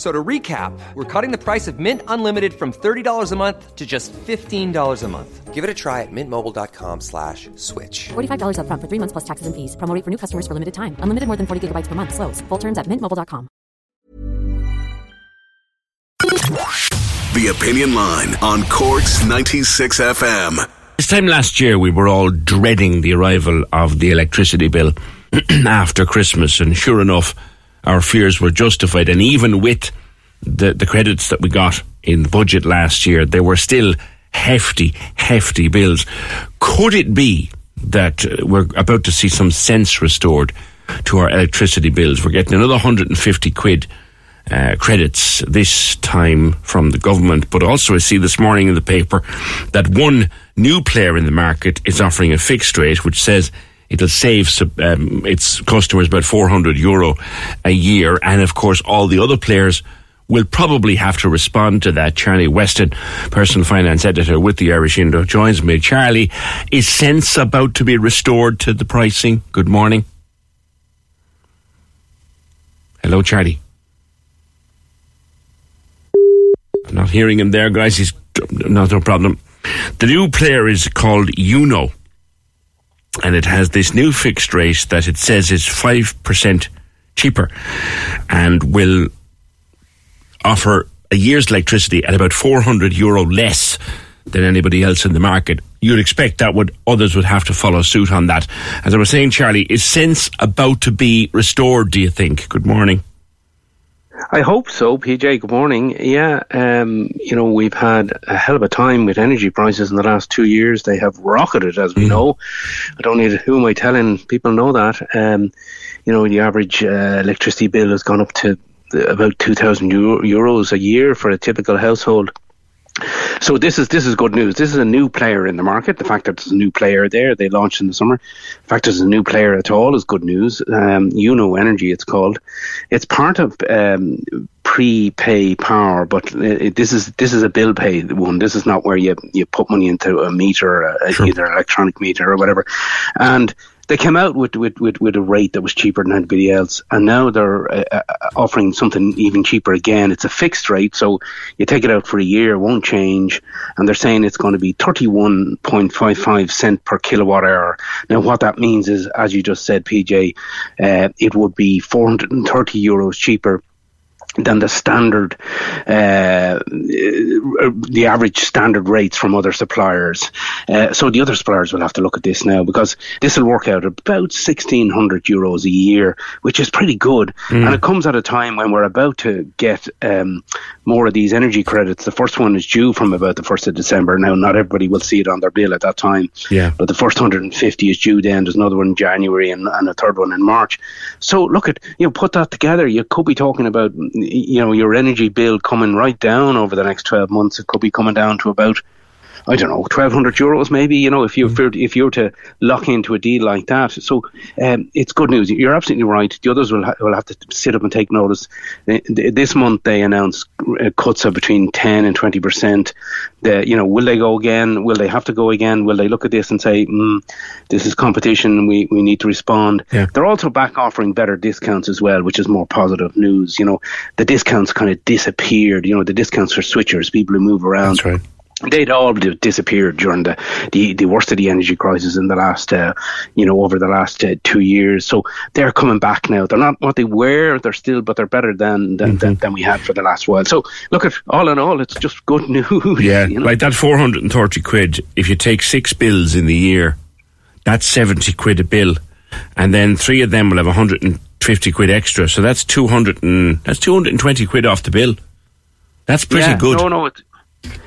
So to recap, we're cutting the price of Mint Unlimited from $30 a month to just $15 a month. Give it a try at mintmobile.com slash switch. $45 up front for three months plus taxes and fees. Promo rate for new customers for limited time. Unlimited more than 40 gigabytes per month. Slows. Full terms at mintmobile.com. The Opinion Line on Corks 96 FM. This time last year, we were all dreading the arrival of the electricity bill after Christmas, and sure enough, our fears were justified. And even with the, the credits that we got in the budget last year, there were still hefty, hefty bills. Could it be that uh, we're about to see some sense restored to our electricity bills? We're getting another 150 quid uh, credits this time from the government, but also I see this morning in the paper that one new player in the market is offering a fixed rate, which says it'll save um, its customers about 400 euro a year. And of course, all the other players will probably have to respond to that. Charlie Weston, personal finance editor with the Irish Indo, joins me. Charlie, is sense about to be restored to the pricing? Good morning. Hello, Charlie. I'm not hearing him there, guys. He's not no problem. The new player is called Yuno and it has this new fixed rate that it says is 5% cheaper and will offer a year's electricity at about 400 euro less than anybody else in the market. You'd expect that would others would have to follow suit on that. As I was saying, Charlie, is sense about to be restored, do you think? Good morning. I hope so, PJ. Good morning. Yeah, um, you know, we've had a hell of a time with energy prices in the last two years. They have rocketed, as we mm. know. I don't need who am I telling? People know that. Um, you know, the average uh, electricity bill has gone up to about 2,000 euros a year for a typical household. So this is this is good news. This is a new player in the market. The fact that there's a new player there, they launched in the summer. The fact there's a new player at all is good news. Um, Yuno Energy, it's called. It's part of um, prepay power, but it, this is this is a bill pay one. This is not where you you put money into a meter, a, sure. either electronic meter or whatever. And they came out with, with, with, with, a rate that was cheaper than anybody else, and now they're uh, uh, offering something even cheaper again. It's a fixed rate, so you take it out for a year, it won't change, and they're saying it's going to be 31.55 cent per kilowatt hour. Now, what that means is, as you just said, PJ, uh, it would be 430 euros cheaper than the standard, uh, the average standard rates from other suppliers. Uh, so the other suppliers will have to look at this now because this will work out about 1600 euros a year, which is pretty good. Mm. And it comes at a time when we're about to get um, more of these energy credits. The first one is due from about the 1st of December. Now, not everybody will see it on their bill at that time. Yeah. But the first 150 is due then. There's another one in January and, and a third one in March. So look at, you know, put that together. You could be talking about you know your energy bill coming right down over the next 12 months it could be coming down to about I don't know, 1,200 euros maybe, you know, if you mm. if you're to lock into a deal like that. So um, it's good news. You're absolutely right. The others will, ha- will have to sit up and take notice. This month they announced uh, cuts of between 10 and 20%. The, you know, will they go again? Will they have to go again? Will they look at this and say, mm, this is competition, we, we need to respond? Yeah. They're also back offering better discounts as well, which is more positive news. You know, the discounts kind of disappeared, you know, the discounts for switchers, people who move around. That's right they'd all disappeared during the, the, the worst of the energy crisis in the last, uh, you know, over the last uh, two years. So they're coming back now. They're not what they were. They're still, but they're better than than, mm-hmm. than, than, we had for the last while. So look at all in all, it's just good news. Yeah, you know? like that four hundred and thirty quid. If you take six bills in the year, that's seventy quid a bill, and then three of them will have hundred and 50 quid extra. So that's 200 and, that's 220 quid off the bill. That's pretty yeah, good. No, no, it's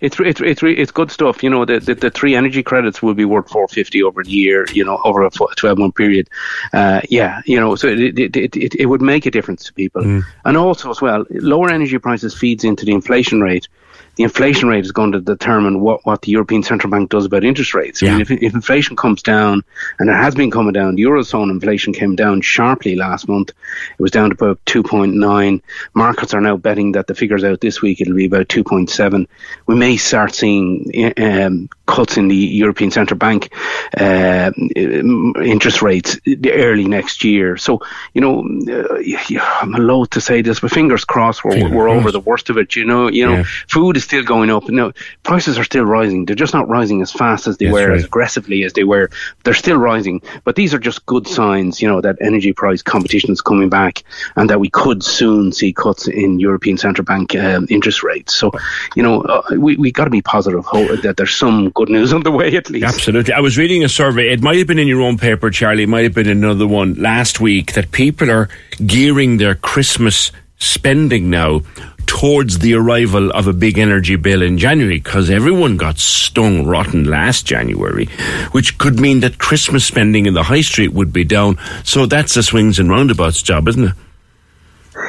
it's it's it's it's good stuff. You know, the, the, the three energy credits will be worth four fifty over the year. You know, over a twelve month period. Uh, yeah, you know, so it it, it, it, it would make a difference to people, mm. and also as well, lower energy prices feeds into the inflation rate the inflation rate is going to determine what, what the European Central Bank does about interest rates. I mean, if, if inflation comes down, and it has been coming down, the Eurozone inflation came down sharply last month. It was down to about 2.9. Markets are now betting that the figures out this week, it'll be about 2.7. We may start seeing um, cuts in the European Central Bank uh, interest rates early next year. So, you know, uh, I'm loath to say this, but fingers crossed we're, we're over the worst of it. You know, you know, yeah. food is still going up. No, prices are still rising. They're just not rising as fast as they That's were, right. as aggressively as they were. They're still rising, but these are just good signs, you know, that energy price competition is coming back, and that we could soon see cuts in European Central Bank um, interest rates. So, you know, uh, we we got to be positive hope that there's some good news on the way at least. Absolutely. I was reading a survey. It might have been in your own paper, Charlie. It might have been another one last week that people are gearing their Christmas spending now towards the arrival of a big energy bill in January because everyone got stung rotten last January, which could mean that Christmas spending in the high street would be down. So that's the swings and roundabouts job, isn't it?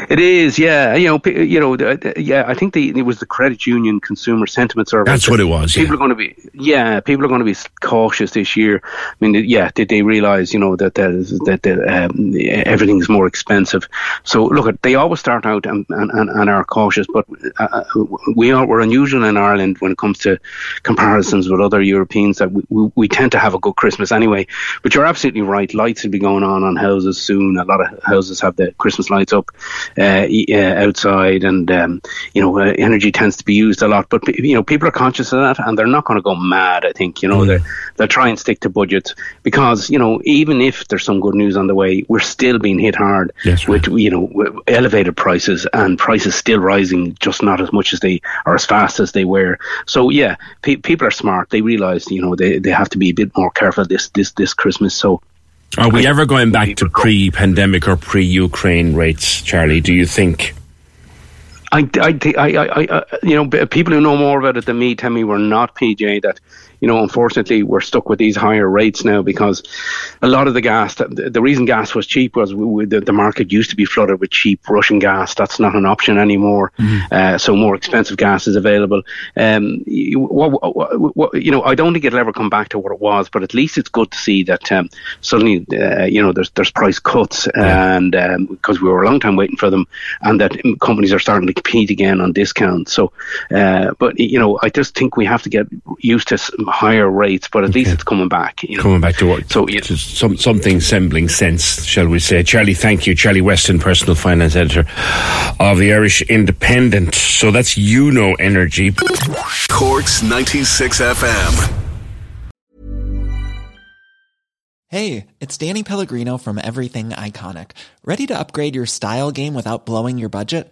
It is, yeah. You know, you know, yeah. I think the, it was the credit union consumer sentiment survey. That's what it was. People yeah. are going to be, yeah, people are going to be cautious this year. I mean, yeah, did they realize, you know, that that, that um, everything's more expensive? So look, they always start out and, and, and are cautious, but uh, uh, we are we're unusual in Ireland when it comes to comparisons with other Europeans. That we, we, we tend to have a good Christmas anyway. But you're absolutely right. Lights will be going on on houses soon. A lot of houses have the Christmas lights up uh, uh, outside, and um, you know, uh, energy tends to be used a lot. But you know, people are conscious of that, and they're not going to go mad. I think you know mm. they they'll try and stick to budgets because you know even if there's some good news on the way, we're still being hit hard yes, with you know elevated prices and prices still rising, just not as much as they or as fast as they were. So yeah, pe- people are smart. They realise you know they, they have to be a bit more careful this this this Christmas. So are we ever going back to pre-pandemic or pre-Ukraine rates, Charlie? Do you think? I, I, I, I, you know, people who know more about it than me tell me we're not PJ. That you know, unfortunately, we're stuck with these higher rates now because a lot of the gas, the, the reason gas was cheap was we, the, the, market used to be flooded with cheap Russian gas. That's not an option anymore. Mm-hmm. Uh, so more expensive gas is available. Um, you, what, what, what, you know, I don't think it'll ever come back to what it was, but at least it's good to see that um, suddenly, uh, you know, there's there's price cuts, yeah. and because um, we were a long time waiting for them, and that companies are starting to compete again on discounts. So, uh, but you know, I just think we have to get used to higher rates, but at okay. least it's coming back. You know? Coming back to what? So to some, something resembling sense, shall we say? Charlie, thank you, Charlie Weston, personal finance editor of the Irish Independent. So that's you know energy. Corks ninety six FM. Hey, it's Danny Pellegrino from Everything Iconic. Ready to upgrade your style game without blowing your budget?